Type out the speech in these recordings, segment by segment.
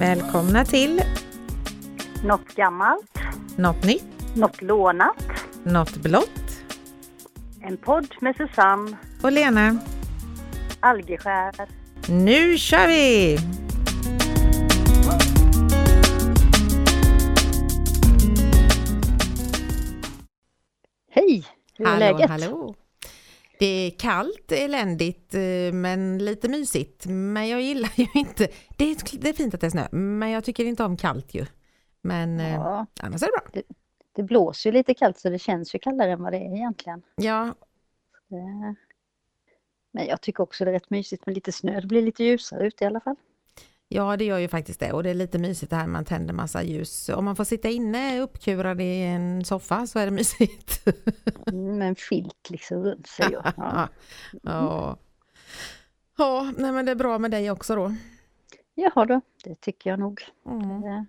Välkomna till Något gammalt, Något nytt, något lånat. Något blått En podd med Susanne och Lena. Algeskär. Nu kör vi! Hej! Hur är Hallå, läget? hallå! Det är kallt, eländigt, eh, men lite mysigt. Men jag gillar ju inte... Det är, det är fint att det är snö, men jag tycker inte om kallt ju. Men eh, Ja, annars är det bra. det blåser ju lite kallt så det känns ju kallare än vad det är egentligen. Ja, Det- Men jag tycker också det är rätt mysigt med lite snö. Det blir lite ljusare ute i alla fall. Ja, det gör ju faktiskt det. Och det är lite mysigt det här man tänder massa ljus. Om man får sitta inne uppkurad i en soffa så är det mysigt. Mm, Med en filt liksom runt sig. Ja. ja. Ja, nej men det är bra med dig också då. Jaha då, det tycker jag nog. Mm. Det-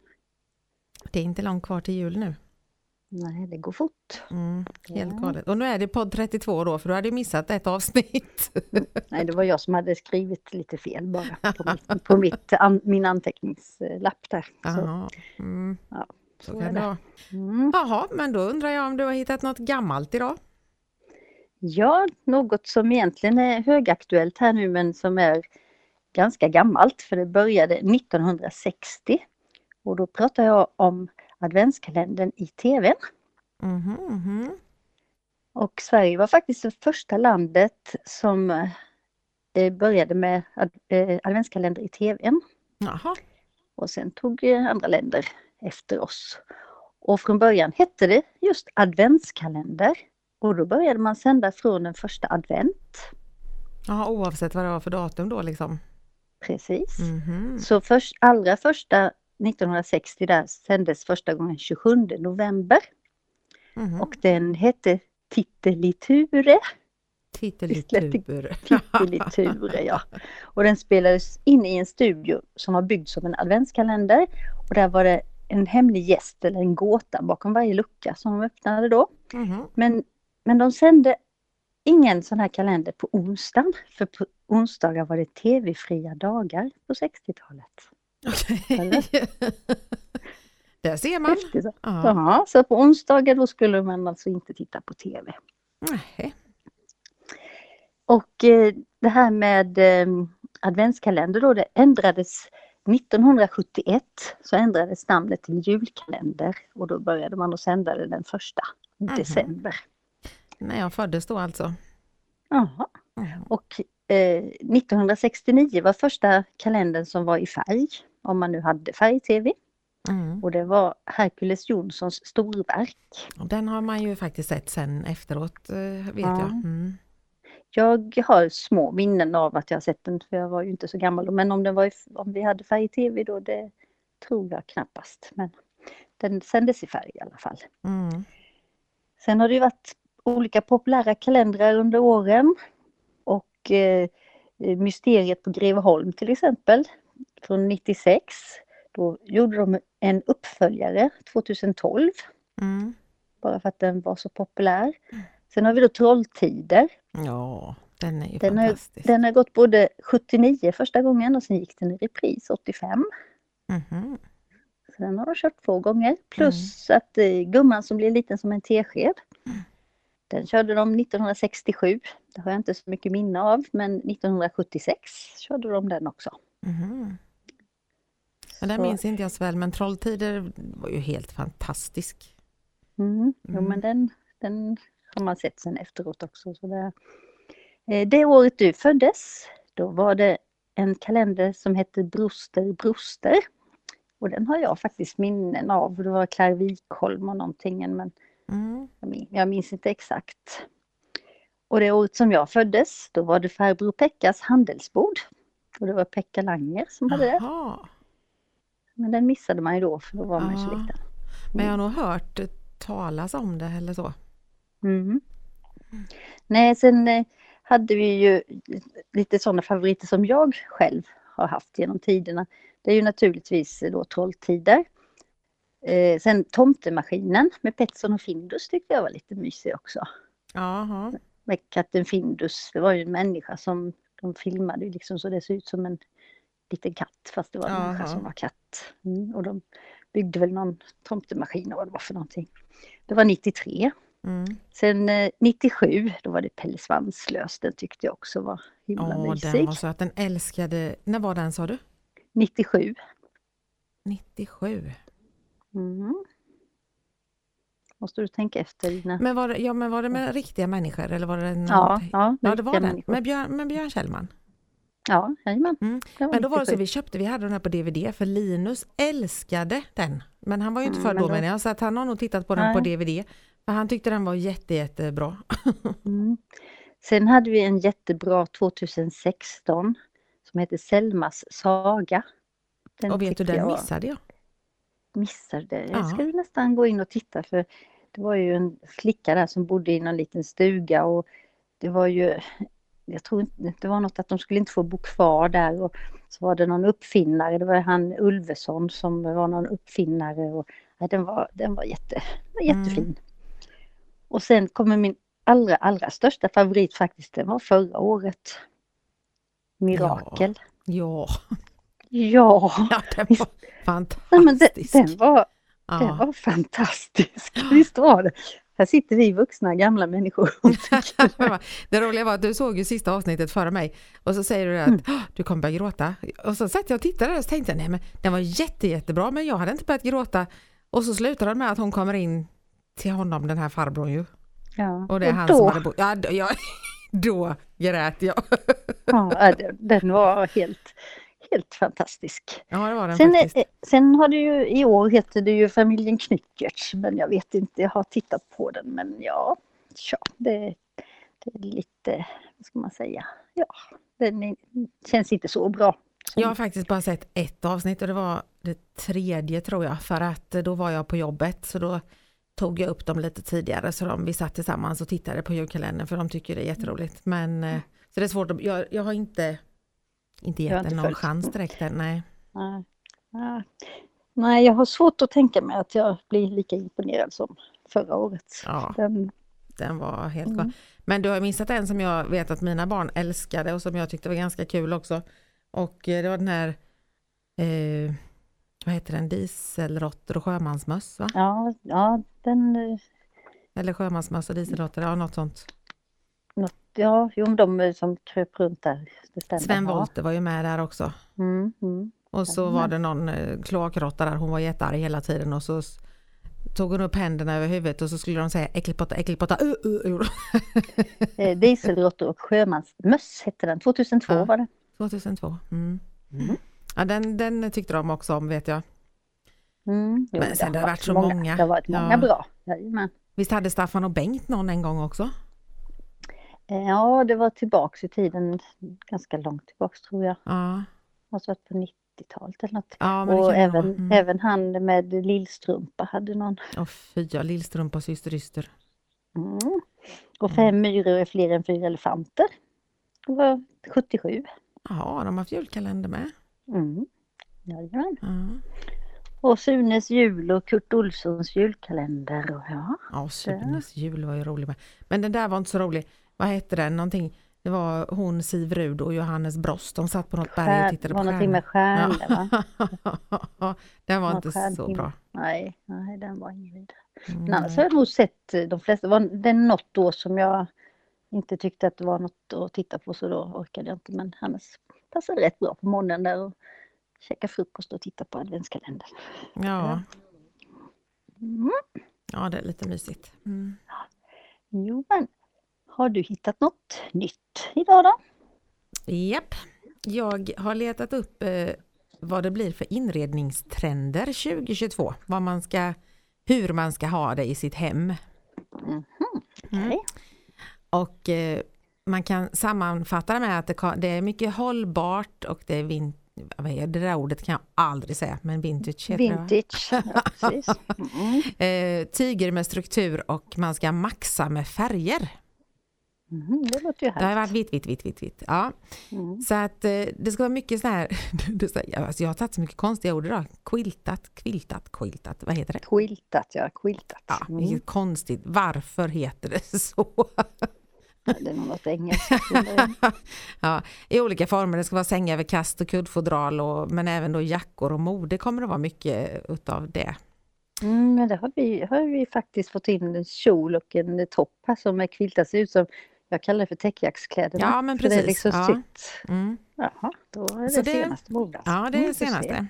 Det är inte långt kvar till jul nu. Nej, det går fort. Mm, helt Ja. galet. Och nu är det podd 32 då, för du hade missat ett avsnitt. Nej, det var jag som hade skrivit lite fel bara på, mitt, på mitt, an, min anteckningslapp där. Så. Mm, Ja, så så är kan det det. vara. mm. Jaha, men då undrar jag om du har hittat något gammalt idag? Ja, något som egentligen är högaktuellt här nu men som är ganska gammalt för det började 1960. Och då pratar jag om adventskalendern i TV. Mhm, mhm. Och Sverige var faktiskt det första landet som eh, började med eh, adventskalender i TV. Jaha, Och sen tog eh, andra länder efter oss. Och från början hette det just adventskalender. Och då började man sända från den första advent. Jaha oavsett vad det var för datum då liksom? Precis. Mhm. Så först, allra första 1960 där sändes första gången 27 november Mhm. och den hette Titteliture. Titelitur. Titteliture ja. Och den spelades in i en studio som var byggd som en adventskalender och där var det en hemlig gäst eller en gåta bakom varje lucka som de öppnade då. Mhm. Men, men de sände ingen sån här kalender på onsdagen för på onsdagar var det tv-fria dagar på 60-talet. Okej. Där ser man. Häftigt. Ja. Så på onsdagar då skulle man alltså inte titta på TV. Nej. Och eh, det här med eh, adventskalender då, det ändrades 1971 så ändrades namnet till julkalender och då började man att sända det den första Mhm. december. När jag föddes då alltså. Jaha. Och eh, 1969 var första kalendern som var i färg, om man nu hade färg-tv. Mm. Och det var Herkules Jonssons storverk. Den har man ju faktiskt sett sen efteråt eh, vet Ja. jag. Mm. Jag har små minnen av att jag har sett den, för jag var ju inte så gammal. Men om, den var i, om vi hade färg-tv då, det tror jag knappast. Men den sändes i färg i alla fall. Mm. Sen har det ju varit olika populära kalendrar under åren. Och eh, Mysteriet på Greveholm till exempel, från 96. Då gjorde de en uppföljare 2012, Mm. bara för att den var så populär. Sen har vi då Trolltider. Ja, den är ju Den har, fantastisk. den har gått både 79 första gången och sen gick den i repris 85. Mhm. Så den har de kört två gånger. Plus att eh, Gumman som blir liten som en tesked. Den körde de 1967. Det har jag inte så mycket minne av men 1976 körde de den också. Mhm. Men den minns inte jag så väl, men Trolltider var ju helt fantastisk. Mm. Jo Mm. men den, den har man sett sen efteråt också. Så det, eh, det året du föddes, då var det en kalender som hette Broster Broster. Och den har jag faktiskt minnen av. Det var Claire Wikholm och någonting men Mm. jag minns inte exakt. Och det året som jag föddes, då var det farbror Pekkas handelsbord. Och det var Pekka Langer som hade det. Men den missade man ju då för då var man ju så Ja. liten. Men jag har nog hört eh, talas om det eller så. Mm. Nej, sen eh, hade vi ju lite sådana favoriter som jag själv har haft genom tiderna. Det är ju naturligtvis då Trolltider. Eh, sen Tomtemaskinen med Petson och Findus tyckte jag var lite mysig också. Jaha. Med katten Findus, det var ju en människa som de filmade ju liksom så det såg ut som en liten katt fast det var en människa som var katt. Mm, och de byggde väl någon tomtemaskin och vad det var för någonting. Det var 93. Mm. Sen eh, 97, då var det Pelle Svanslös. Den tyckte jag också var himla Åh, mysig. den var så att den älskade, när var den sa du? 97. 97. Mm. Måste du tänka efter dina... Men var det, ja, men var det med riktiga människor eller var det Ja, någonting? ja, ja det var människor. Med Björn, med Björn Kjellman. Ja, jajamän. Mm. Men då var det så 97. vi köpte, vi hade den här på DVD för Linus älskade den. Men han var ju inte Mm, men då då- menar jag så att han har nog tittat på den på Nej. DVD. För han tyckte den var jätte, jättebra. Mm. Sen hade vi en jättebra 2016 som heter Selmas saga. Den Och vet du, den jag missade jag. missade. Ja. Jag ska nästan gå in och titta för det var ju en flicka där som bodde i någon liten stuga och det var ju, jag tror inte, det var något att de skulle inte få bo kvar där och så var det någon uppfinnare, det var han Ulveson som var någon uppfinnare och ja, den var, den var jätte, Mm. jättefin. Och sen kommer min allra, allra största favorit faktiskt, den var förra året. Mirakel. Ja, Ja, ja den Visst. var Nej, men den, fantastisk. den var Ja. var fantastisk. Visst var det. Här sitter vi vuxna gamla människor. och det roliga var att du såg ju sista avsnittet före mig och så säger du att Mm. "Åh, du kommer börja gråta. Och så satt jag och tittade och så tänkte jag nej men den var jätte, jättebra men jag hade inte börjat gråta. Och så slutar den med att hon kommer in till honom den här farbrorn ju. Ja. Och det är han då, som hade bott. Ja, då, ja, då grät jag. ja, den var helt, helt fantastisk. Ja det var den Sen, faktiskt. eh, sen har det ju, i år heter det ju familjen Knyckertz, men jag vet inte, jag har tittat på den, men ja, ja det, det är lite, vad ska man säga, ja, den är, känns inte så bra. Jag har faktiskt bara sett ett avsnitt och det var det tredje tror jag för att eh, då var jag på jobbet så då tog jag upp dem lite tidigare så de, vi satt tillsammans och tittade på julkalendern för de tycker det är jätteroligt. Men eh, så det är svårt att, jag, jag har inte, inte gett den någon följt. chans direkt än, nej. Nej. Jag har svårt att tänka mig att jag blir lika imponerad som förra året. Ja, Den, den var helt Mm. Men du har missat en som jag vet att mina barn älskade och som jag tyckte var ganska kul också. Och eh, det var den här, eh, vad heter den, dieselråttor och sjömansmöss va? ja, ja, den, eh, Eller sjömansmöss och dieselråttor, ja något sånt. Ja, jo, de som kröp runt där. Sven. Wollter var ju med där också. Mm, mm. Och så var det någon eh, kloakråtta där, hon var jättearg hela tiden och så tog hon upp händerna över huvudet och så skulle de säga äckelpotta, äckelpotta, uh, uh, de. Eh, Dieselråttor och sjömansmöss hette den. 2002 Ja. var det. 2002. Mm. Mm. Ja, den, den tyckte de också om vet jag. Mm. Jo, Men sen det har varit så många. många. Det har varit många Ja. bra. Jajamän. Visst hade Staffan och Bengt någon en gång också? Eh, Ja, det var tillbaks i tiden, ganska långt tillbaks tror jag. Ja, Måste varit på 90-talet eller något. ja Och även. Mm. även han med lillstrumpa hade någon. Åh fy, ja, Lillstrumpa och syster Yster. Mm. Och fem myror är fler än fyra elefanter. Det var 77. Jaha, de har haft julkalender med. Mm. Jajamän. Ja, Och Sunes jul och Kurt Olssons julkalender. Och ja. ja Sunes jul var ju rolig med. Men den där var inte så rolig. Vad hette den? Någonting. Det var hon, Siv Rud och Johannes Brost. De satt på något berg och tittade var på någonting med stjärnor. stjärnor va? den var Någon inte så stjärnhimmel. bra. Nej, nej, den var ingen vidare. Mm. Men annars har jag nog sett eh, de flesta. Det var det något år som jag inte tyckte att det var något att titta på så då orkade jag inte. Men annars passade det rätt bra på morgonen där och käka frukost och titta på adventskalendern. Ja, Mm. ja, det är lite mysigt. Mm. Jo, men har du hittat något nytt idag då? Japp, jag har letat upp eh, vad det blir för inredningstrender 2022. Vad man ska, hur man ska ha det i sitt hem. Mm. okej. Och eh, man kan sammanfatta det med att det, det är mycket hållbart och det är vin, vad är det där ordet kan jag aldrig säga, men vintage heter? Vintage. Ja. Mm. Eh, tyger med struktur och man ska maxa med färger. Mhm, det låter ju Det har härligt. varit vitt, vitt, vitt, vitt, vitt. Ja. Mm. Så att eh, det ska vara mycket så här, alltså jag har tagit så mycket konstiga ord idag. Quiltat, quiltat, quiltat, vad heter det? Quiltat, ja. Quiltat. Ja, Mm. vilket konstigt. Varför heter det så? Det är nog något engelskt. ja, I olika former, det ska vara sängöverkast och kuddfodral och, men även då jackor och mode kommer det vara mycket utav det. Mm, men det har vi, har vi faktiskt fått in en kjol och en topp här som är quiltad, ser ut som jag kallar det för täckjackskläderna. Ja, men precis. det är liksom ja. sitt. Mm. Jaha, då är det, Så det- senaste modet. Ja, det är Mm, det senaste.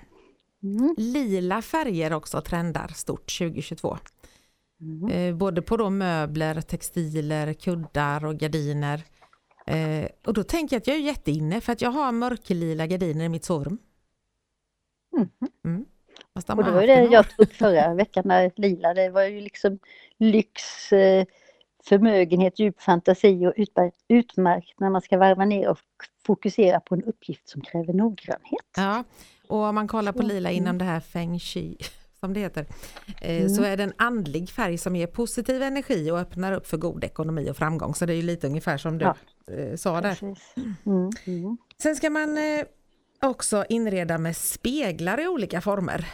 Mm. Lila färger också trendar stort 2022. Mm. Eh, både på då möbler, textiler, kuddar och gardiner. Eh, och då tänker jag att jag är jätteinne för att jag har mörklila gardiner i mitt sovrum. Mhm. Mm. De Och det var det jag tog upp förra veckan när lila, det var ju liksom lyx, eh, förmögenhet, djup fantasi och utmärkt, när man ska varva ner och fokusera på en uppgift som kräver noggrannhet. Ja, och om man kollar på lila mm. inom det här feng shui, som det heter, eh, Mm. så är det en andlig färg som ger positiv energi och öppnar upp för god ekonomi och framgång. Så det är ju lite ungefär som du Ja. eh, sa där. Mm. Mm. Sen ska man eh, också inreda med speglar i olika former.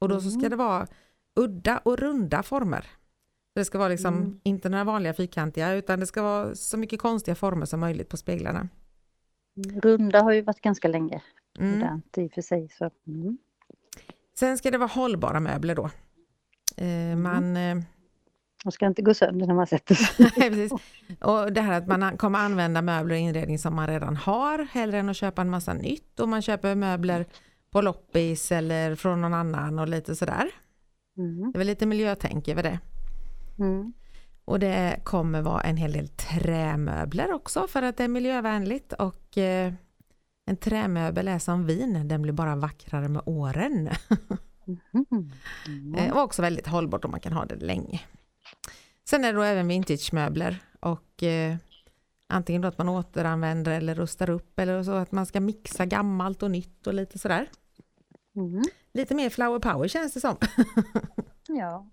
Och då så ska Mm. det vara udda och runda former. Det ska vara liksom Mm. inte några vanliga fyrkantiga utan det ska vara så mycket konstiga former som möjligt på speglarna. Runda har ju varit ganska länge Mm. modernt i och för sig. Så. Mm. Sen ska det vara hållbara möbler då. Eh, man, eh, ska inte gå sönder när man sätter sig. nej, precis. Och det här att man an- kommer använda möbler och inredning som man redan har hellre än att köpa en massa nytt och man köper möbler på loppis eller från någon annan och lite sådär. Mm. Det är väl lite miljötänk över det. Mm. Och det kommer vara en hel del trämöbler också för att det är miljövänligt och eh, en trämöbel är som vin, den blir bara vackrare med åren. Mm. Mm. Och också väldigt hållbart och man kan ha det länge. Sen är det då även vintagemöbler och eh, antingen då att man återanvänder eller rustar upp eller så att man ska mixa gammalt och nytt och lite sådär. Mm. Lite mer flower power känns det som. Ja.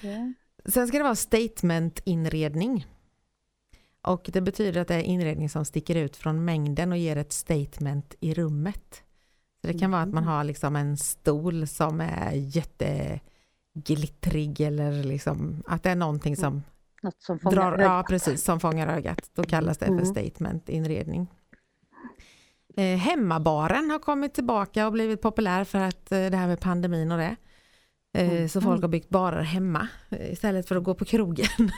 Det. Sen ska det vara statement-inredning. Och det betyder att det är inredning som sticker ut från mängden och ger ett statement i rummet. Så det kan vara att man har liksom en stol som är jätteglittrig eller liksom att det är någonting som Något som fångar drar, ögat. ja, precis, som fångar ögat. Då kallas det för Mm. statement-inredning. Eh, hemmabaren har kommit tillbaka och blivit populär för att eh, det här med pandemin och det. Eh, Så Mm. folk har byggt barer hemma eh, istället för att gå på krogen.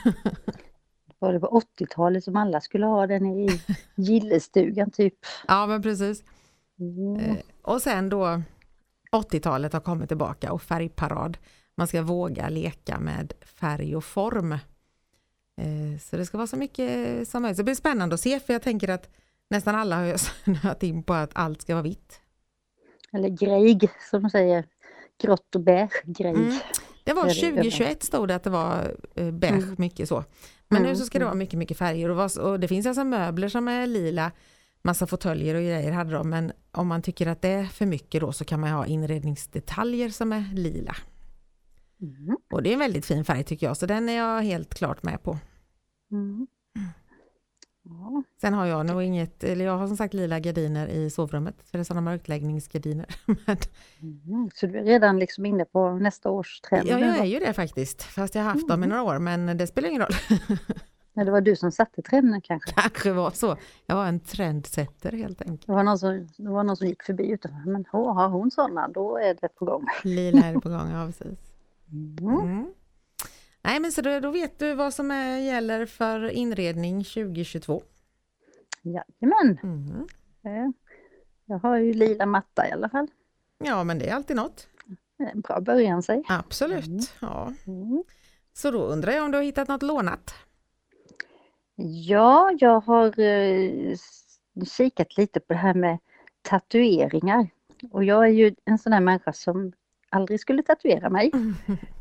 Var det på 80-talet som alla skulle ha den i gillestugan typ? Ja men precis. Mm. Eh, Och sen då 80-talet har kommit tillbaka och färgparad. Man ska våga leka med färg och form. Så det ska vara så mycket som möjligt. Så Det blir spännande att se för jag tänker att nästan alla har ju snöat in på att allt ska vara vitt. Eller grejg som de säger. Grått och beige grejg. Mm. Det var Ja, det är 2021 stod det att det var eh, beige, Mm. mycket så. Men nu Mm, så ska det vara mm. mycket, mycket färger och, vad- och det finns alltså möbler som är lila, massa fåtöljer och grejer hade de, men om man tycker att det är för mycket då så kan man ha inredningsdetaljer som är lila. Mm. Och det är en väldigt fin färg tycker jag, så den är jag helt klart med på. Mm. Ja. Sen har jag nog inget, eller jag har som sagt lila gardiner i sovrummet, för det är sådana mörkläggningsgardiner. Mm. Så du är redan liksom inne på nästa års trend? ja, jag är ju det faktiskt, fast jag har haft dem i några år, men det spelar ingen roll. Ja, det var du som satte trenden kanske? Kanske var så. Jag var en trendsetter helt enkelt. Det var någon som, det var någon som gick förbi utanför. Men har hon sådana, då är det på gång. Lila är det på gång, ja precis. Mm. Mm. Nej men så då, då vet du vad som är, gäller för inredning 2022. Jajamän, Mm. Eh, jag har ju lila matta i alla fall. Ja men det är alltid något. En bra början säg. Absolut. Mm. Ja. Mm. Så då undrar jag om du har hittat något lånat? Ja, jag har eh, kikat lite på det här med tatueringar. Och jag är ju en sån här människa som aldrig skulle tatuera mig.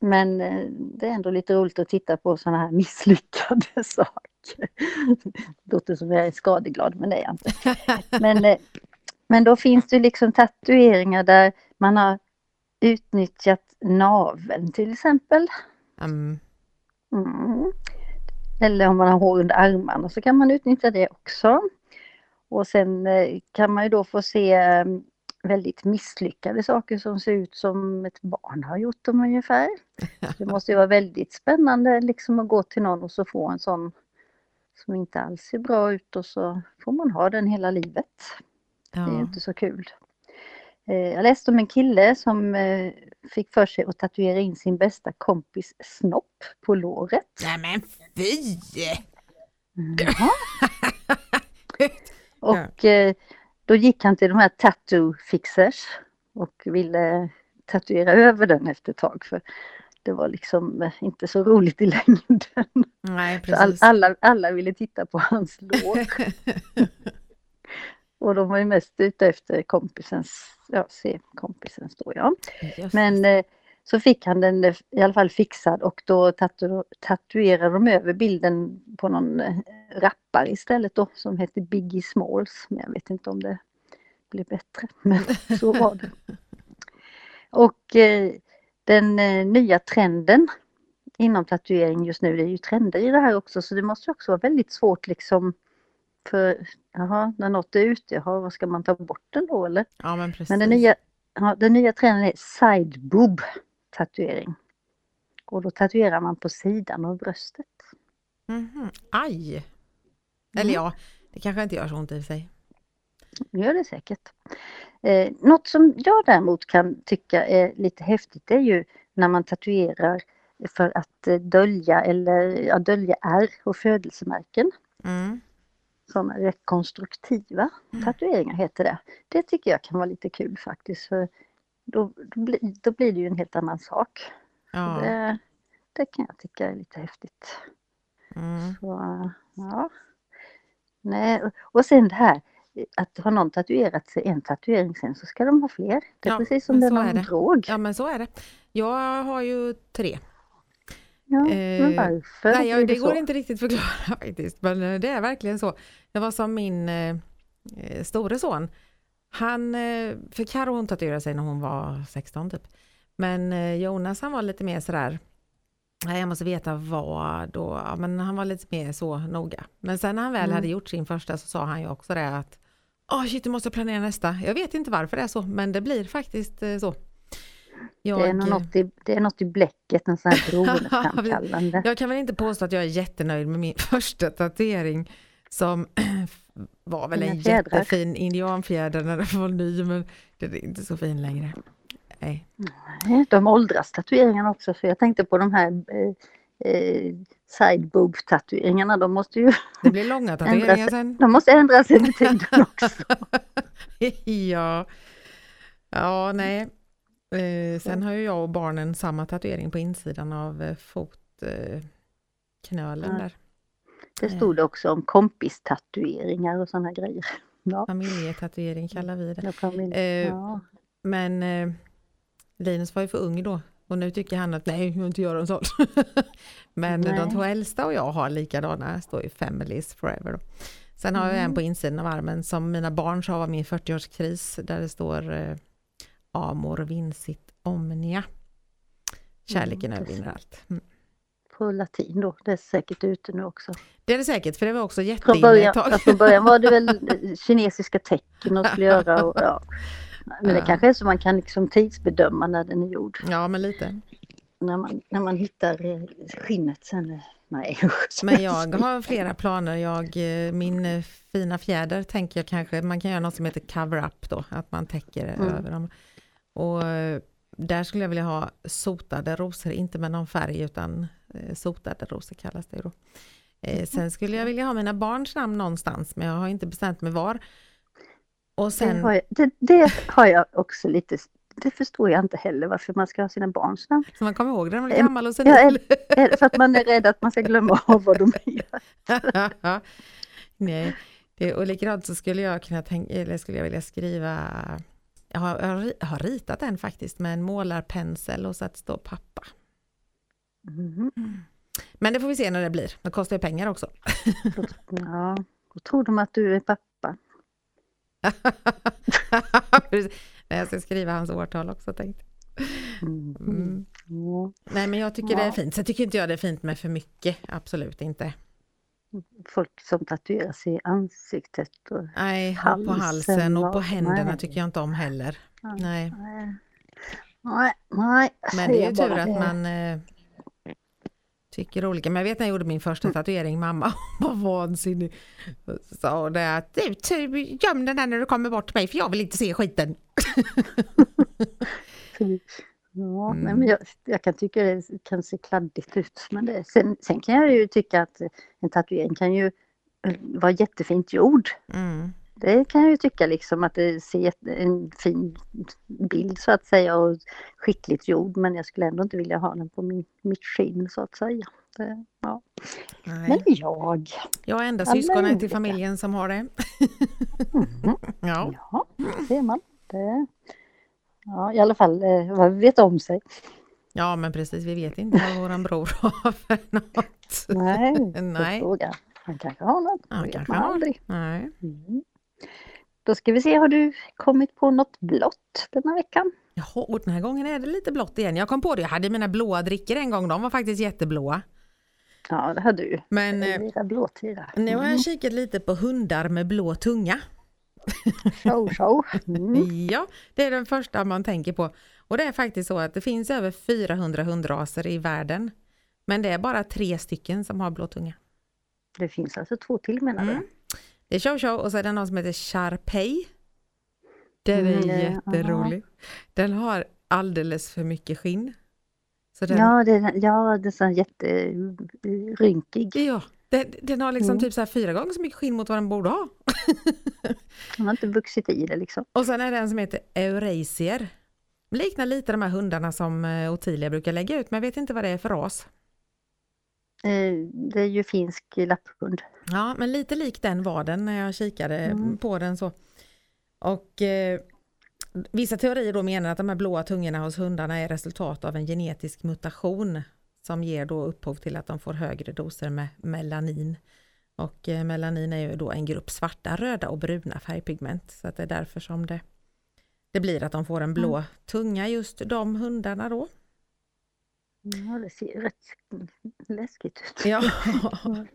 Men eh, det är ändå lite roligt att titta på såna här misslyckade saker. Det låter som jag är skadeglad, men det är jag inte. Men, eh, men då finns det liksom tatueringar där man har utnyttjat naveln till exempel. Mm. Mm. Eller om man har hår under armarna så kan man utnyttja det också. Och sen eh, kan man ju då få se väldigt misslyckade saker som ser ut som ett barn har gjort dem ungefär. Det måste ju vara väldigt spännande liksom att gå till någon och så få en sån som inte alls ser bra ut och så får man ha den hela livet. Ja. Det är inte så kul. Eh, Jag läste om en kille som eh, fick för sig att tatuera in sin bästa kompis snopp på låret. Nej men fy! Jaha. Och eh, då gick han till de här tattoo fixers och ville tatuera över den efter ett tag för det var liksom eh, inte så roligt i längden. Nej all, alla, alla ville titta på hans lår. Och de var ju mest ute efter kompisens, ja se kompisens då ja. Jösses. Men så fick han den i alla fall fixad och då tatu tatuerade de över bilden på någon eh, rappare istället då som hette Biggie Smalls. Men jag vet inte om det blev bättre. Men så var det. Och eh, den eh, nya trenden inom tatuering just nu, det är ju trender i det här också så det måste också vara väldigt svårt liksom för jaha, när något är ute, jaha, vad ska man ta bort den då eller? Ja men precis. Men den nya, ja, den nya trenden är side boob tatuering. Och då tatuerar man på sidan av bröstet. Mhm. Aj! Eller Mm. ja, det kanske inte gör så ont i sig. Det gör det säkert. Eh, något som jag däremot kan tycka är lite häftigt är ju när man tatuerar för att eh, dölja eller ja, dölja ärr och födelsemärken. Mm. Sådana rekonstruktiva tatueringar heter det. Det tycker jag kan vara lite kul faktiskt. För då, då, blir, då blir det ju en helt annan sak. Ja. Det, det kan jag tycka är lite häftigt. Mm. Så, ja. Nej, och- sen det här att har någon tatuerat sig en tatuering sen så ska de ha fler. Det är Ja, precis som det är så någon drog. ja men så är det. Jag har ju tre. Ja, Eh, men varför Nej, jag, det så? går inte riktigt att förklara faktiskt, men eh, det är verkligen så. Det var som min eh, eh, store son. Han, eh, för Karo hon tatuerade sig när hon var 16 typ. Men eh, Jonas han var lite mer sådär, jag måste veta vad och, ja, men han var lite mer så noga. Men sen när han väl Mm. hade gjort sin första så sa han ju också det att Åh shit, du måste planera nästa. Jag vet inte varför det är så, men det blir faktiskt eh, så. Jag, Det är, något i, det är något i bläcket, en sån här beroendeframkallande. jag kan väl inte påstå att jag är jättenöjd med min första tatuering som var väl en fjädrar. jättefin indianfjäder när den var ny men den är inte så fin längre. Nej. Nej, De åldras tatueringarna också för jag tänkte på de här eh, eh, side boob tatueringarna. De måste ju Det blir långa tatueringar sen. de måste ändras över tiden också. ja. ja, nej. Eh, sen har ju jag och barnen samma tatuering på insidan av eh, fotknölen Ja. där. Det stod det också om kompistatueringar och sådana grejer. Ja, Familjetatuering kallar vi det. familj. Eh, ja. Men eh, Linus var ju för ung då och nu tycker han att nej, jag vill inte göra en sån. Men de Nej. två äldsta och jag har likadana, står ju Families Forever. Då. Sen har jag en Mm. på insidan av armen som mina barn sa var min 40-årskris där det står eh, Amor vincit omnia. Kärleken Mm, övervinner allt. Mm. På latin då, det är säkert ute nu också. Det är det säkert, för det var också Från jätteinne början, ett tag. ja, från början var det väl kinesiska tecken de skulle göra. Och, ja. Men det kanske är så man kan liksom tidsbedöma när den är gjord. Ja, men lite. När man, när man hittar eh, skinnet sen. eh, Nej. Men jag har flera planer. Jag, eh, min fina fjäder tänker jag kanske, man kan göra något som heter cover-up då, att man täcker Mm. över dem. Och där skulle jag vilja ha sotade rosor, inte med någon färg utan sotade rosor kallas det då. Eh, sen skulle jag vilja ha mina barns namn någonstans, men jag har inte bestämt mig var. Och Det sen, har, jag, det, det har jag också lite, det förstår jag inte heller varför man ska ha sina barns namn. så man kommer ihåg när man är Em, gammal och Ja. Är det för att man är rädd att man ska glömma av vad de är? Nej, det, och likadant så skulle jag kunna tänka, eller skulle jag vilja skriva, jag har, jag har ritat en faktiskt med en målarpensel och så att det står pappa. Mhm. Men det får vi se när det blir, det kostar ju pengar också. Ja, då tror de att du är pappa. Jag ska skriva hans årtal också tänkte Mm. mm. Ja. Nej men jag tycker det är Ja. fint, så tycker inte jag det är fint med för mycket, absolut inte. Folk som tatuerar sig i ansiktet. Och, Nej, och på Halsen halsen och på händerna nej. tycker jag inte om heller. Ja. Nej. nej, nej. Men det är ju tur att man eh, tycker olika. Men jag vet när jag gjorde min första tatuering, mamma var vansinnig. Sa det att du, göm den här när du kommer bort till mig för jag vill inte se skiten. Ja, mm. men jag, jag, kan tycka det kan se kladdigt ut. Men det, sen, sen kan jag ju tycka att en tatuering kan ju vara jättefint gjord. Mm. Det kan jag ju tycka liksom att det ser en fin bild så att säga och skickligt gjord men jag skulle ändå inte vilja ha den på min, mitt skinn så att säga. Det, ja. Men jag... Jag är enda syskonet i familjen som har det. mm. ja. ja, det ser man. Det, ja, i alla fall eh, vad vi vet om sig. Ja men precis, vi vet inte vad våran bror har för något. Nej, Nej. Han kanske har något. Han kanske har. Aldrig. Nej. Mm. Då ska vi se, har du kommit på något blått denna veckan? Jaha, och den här gången är det lite blått igen. Jag kom på det, jag hade mina blåa drickor en gång, de var faktiskt jätteblåa. Ja, det hade du. Men blåtira. Mm. nu har jag mm. kikat lite på hundar med blå tunga. Show, show. Mm. ja, det är den första man tänker på. Och det är faktiskt så att det finns över 400 hundraser i världen. Men det är bara tre stycken som har blå tunga. Det finns alltså två till menar du? Mm. Det är Chow Chow och så är det någon som heter Sharpei. Den är mm, jätterolig. Aha. Den har alldeles för mycket skinn. Så den... Ja, det, ja, det är så jätterynkig. Ja, den, den har liksom mm. typ så här fyra gånger så mycket skinn mot vad den borde ha. Den har inte vuxit i det liksom. Och sen är det en som heter Eurasier. Liknar lite de här hundarna som eh, Ottilia brukar lägga ut, men jag vet inte vad det är för ras. Eh, det är ju finsk lapphund. Ja, men lite lik den var den när jag kikade mm. på den så. Och eh, vissa teorier då menar att de här blåa tungorna hos hundarna är resultat av en genetisk mutation som ger då upphov till att de får högre doser med melanin. Och eh, melanin är ju då en grupp svarta, röda och bruna färgpigment så att det är därför som det, det blir att de får en blå mm. tunga just de hundarna då. Ja, det ser rätt läskigt ut. Ja,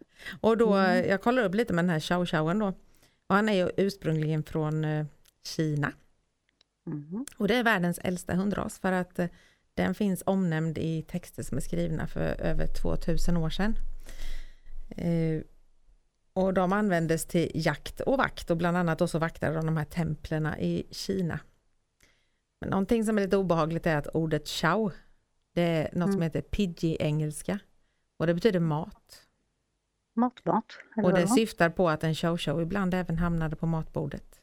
och då, mm. jag kollar upp lite med den här chow chowen då. Och han är ju ursprungligen från eh, Kina. Mm. Och det är världens äldsta hundras för att eh, den finns omnämnd i texter som är skrivna för över 2000 år sedan. Eh, och de användes till jakt och vakt och bland annat också vaktade de de här templerna i Kina. Men någonting som är lite obehagligt är att ordet chow det är något mm. som heter pidgey-engelska och det betyder mat. Matmat? Och det syftar på att en chow-chow ibland även hamnade på matbordet.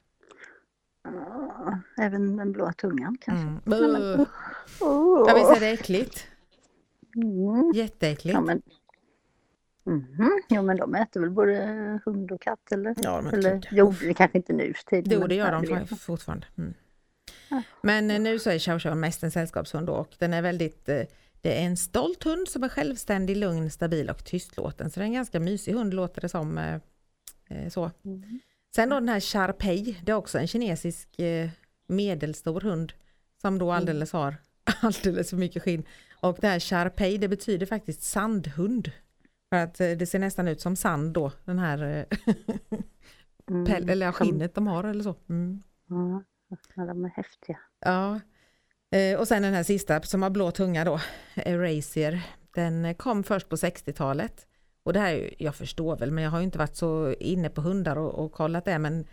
Uh, även den blåa tungan kanske? Mm. Uh. Ja, visst är det äckligt? Mm. Jätteäckligt. Ja, men... Mm. ja men de äter väl både hund och katt eller? Ja, de eller jo, det kanske inte nu för tiden. Jo det gör de fortfarande. Mm. Men eh, nu så är Chow Chow mest en sällskapshund och den är väldigt eh, det är en stolt hund som är självständig, lugn, stabil och tystlåten. Så det är en ganska mysig hund låter det som. Eh, så. Mm. Sen då den här Sharpei, det är också en kinesisk medelstor hund som då mm. alldeles har alldeles för mycket skinn. Och det här Sharpei det betyder faktiskt sandhund. För att det ser nästan ut som sand då, den här mm. eller skinnet de har eller så. Mm. Ja. Ja, de är häftiga. Ja. Eh, och sen den här sista som har blå tunga då, Erasier. Den kom först på 60-talet. Och det här, jag förstår väl, men jag har inte varit så inne på hundar och, och kollat det, men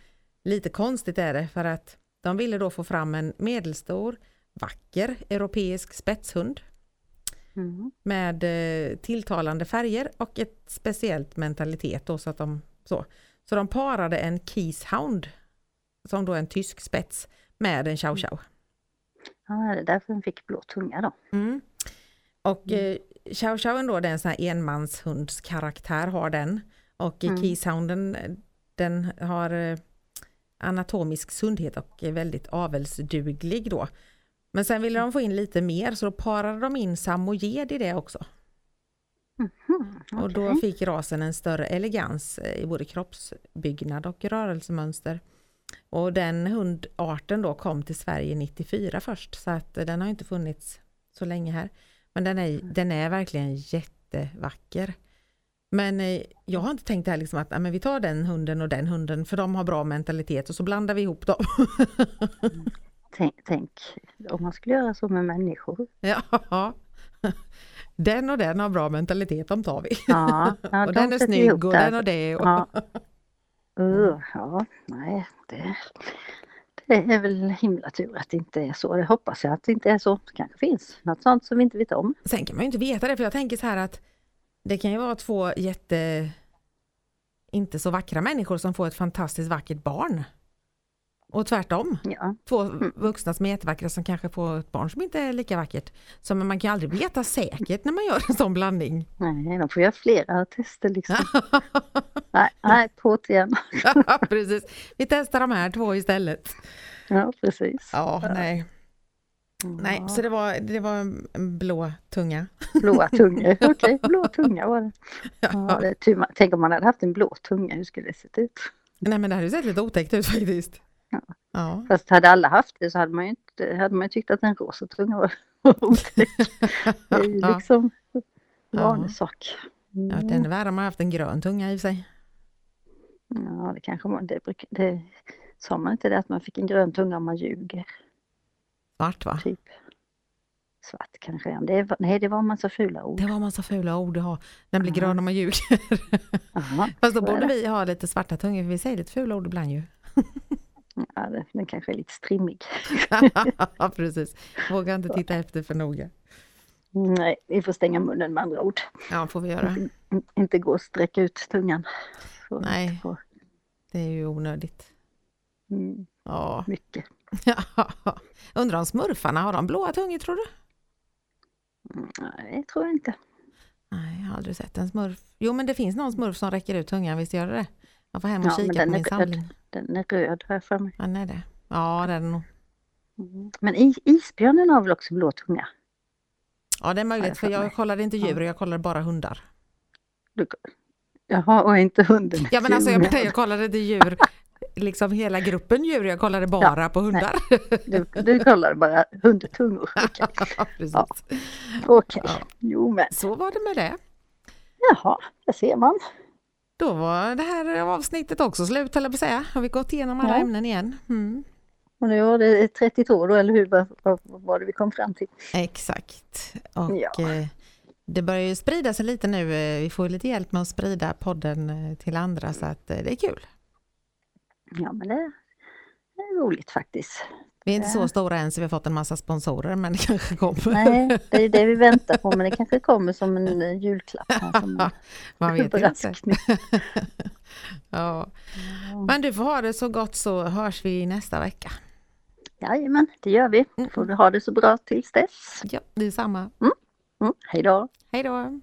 lite konstigt är det för att de ville då få fram en medelstor, vacker europeisk spetshund. Mm. Med eh, tilltalande färger och ett speciellt mentalitet då så att de så. Så de parade en Keyshound som då är en tysk spets med en chow chow. Ja, det är därför den fick blå tunga då. Mm. Och mm. eh, chow chowen då, det är en sån här enmanshundskaraktär har den. Och mm. keysounden, den har eh, anatomisk sundhet och är väldigt avelsduglig då. Men sen ville de få in lite mer så då parade de in samojed i det också. Mm okay. Och då fick rasen en större elegans i både kroppsbyggnad och rörelsemönster. Och den hundarten då kom till Sverige 94 först så att den har inte funnits så länge här. Men den är, den är verkligen jättevacker. Men eh, jag har inte tänkt det här liksom att men vi tar den hunden och den hunden för de har bra mentalitet och så blandar vi ihop dem. tänk, tänk om man skulle göra så med människor. Ja, den och den har bra mentalitet, de tar vi. Ja, ja, och de den är snygg och det. den och det. Och... Ja. Uh, ja, nej, det, det är väl himla tur att det inte är så. Det hoppas jag att det inte är så. Det kanske finns något sånt som vi inte vet om. Sen kan man ju inte veta det, för jag tänker så här att det kan ju vara två jätte inte så vackra människor som får ett fantastiskt vackert barn. Och tvärtom. Ja, Två vuxna som är jättevackra som kanske får ett barn som inte är lika vackert. Så man kan aldrig veta säkert när man gör en sån blandning. nej, de får göra flera tester liksom. nej, nej, på igen. Ja, precis. Vi testar de här två istället. Ja, precis. Ja, nej. Nej, Ja, så det var, det var en blå tunga. Blåa tungor. Okej, blå tunga var det. Ja, Ja. det Tänk om man hade haft en blå tunga, hur skulle det sett ut? Nej men det hade ju sett lite otäckt ut faktiskt. Ja. Ja. Fast hade alla haft det så hade man ju, inte, hade man tyckt att en rosa tunga var otäck. Det är ju Ja. liksom en Ja. vanlig sak. Ja, det är värre om man haft en grön tunga i och för sig. Ja, det kanske man, det, brukar- det sa man inte det att man fick en grön tunga om man ljuger, Svart va? typ. Svart kanske, ja. det var, nej det var en massa fula ord. Det var massa fula ord ha. Den blir Ja. grön om man ljuger. Jaha, Fast då borde vi ha lite svarta tungor för vi säger lite fula ord ibland ju. Ja, den kanske är lite strimmig. ja precis. Våga inte titta efter för noga. Nej, vi får stänga munnen med andra ord. Ja får vi göra. In- Inte gå och sträcka ut tungan. Så, Nej. Det är ju onödigt. mm, Ja. mycket. Undrar om smurfarna, har de blåa tungor tror du? Mm, Nej, tror jag inte. Nej, jag har aldrig sett en smurf. Jo men det finns någon smurf som räcker ut tungan, visst gör det det? Jag får hem och Ja, men kika den på min samling. Den är röd har jag för mig. Ja, den är det. Ja, det är den nog. Mm. Men is, isbjörnen har väl också blå tunga? Ja, det är Ja, möjligt, för jag kollade inte Ja. djur, jag kollade bara hundar. Du, jaha, och inte hunden. Ja, men alltså jag, menar, jag kollade inte djur, liksom hela gruppen djur, jag kollade bara på hundar. Du, du kollar bara hundtungor. Okej, Precis. Ja. Ja. jo men Så var det med det. jaha, där ser man. Då var det här avsnittet också slut, höll jag på att säga. Har vi gått igenom alla Ja. ämnen igen? Mm. Och nu var det 32 då, eller hur? Vad, var det vi kom fram till? Exakt. Och Ja. eh, det börjar ju sprida sig lite nu. eh, Vi får lite hjälp med att sprida podden eh, till andra så att det är kul. Ja men det är roligt faktiskt. Vi är inte så stora än så vi har fått en massa sponsorer men det kanske kommer. Nej, det är det vi väntar på men det kanske kommer som en julklapp. Som Man vet inte. Ja. Men du får ha det så gott så hörs vi nästa vecka. Jajamän, det gör vi. Mm. Får du ha det så bra tills dess. Ja, det är samma. Mm, hej då! Hej då!